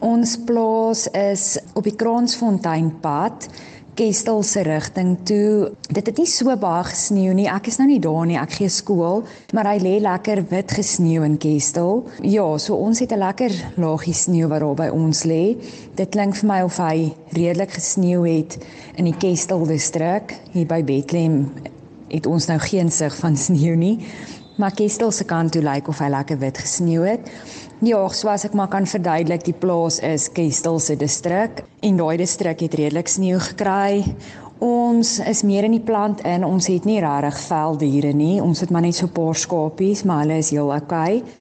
Ons plaas is op die Kransfonteinpad. Kestel se rigting toe. Dit het nie so baie gesneeu nie. Ek is nou nie daar nie. Ek gee skool, maar hy lê lekker wit gesneeu in Kestel. Ja, so ons het 'n lekker laagie sneeu wat daar by ons lê. Dit klink vir my of hy redelik gesneeu het in die Kestel distrik. Hier by Bethlehem het ons nou geen sig van sneeu nie. Maar Kestel se kant toe lyk of hy lekker wit gesneeu het. Ja, so as ek maar kan verduidelik, die plaas is Kestel se distrik en daai distrik het redelik sneeu gekry. Ons is meer in die plant in. Ons het nie regtig veldiere nie. Ons het maar net so 'n paar skapies, maar hulle is heel okay.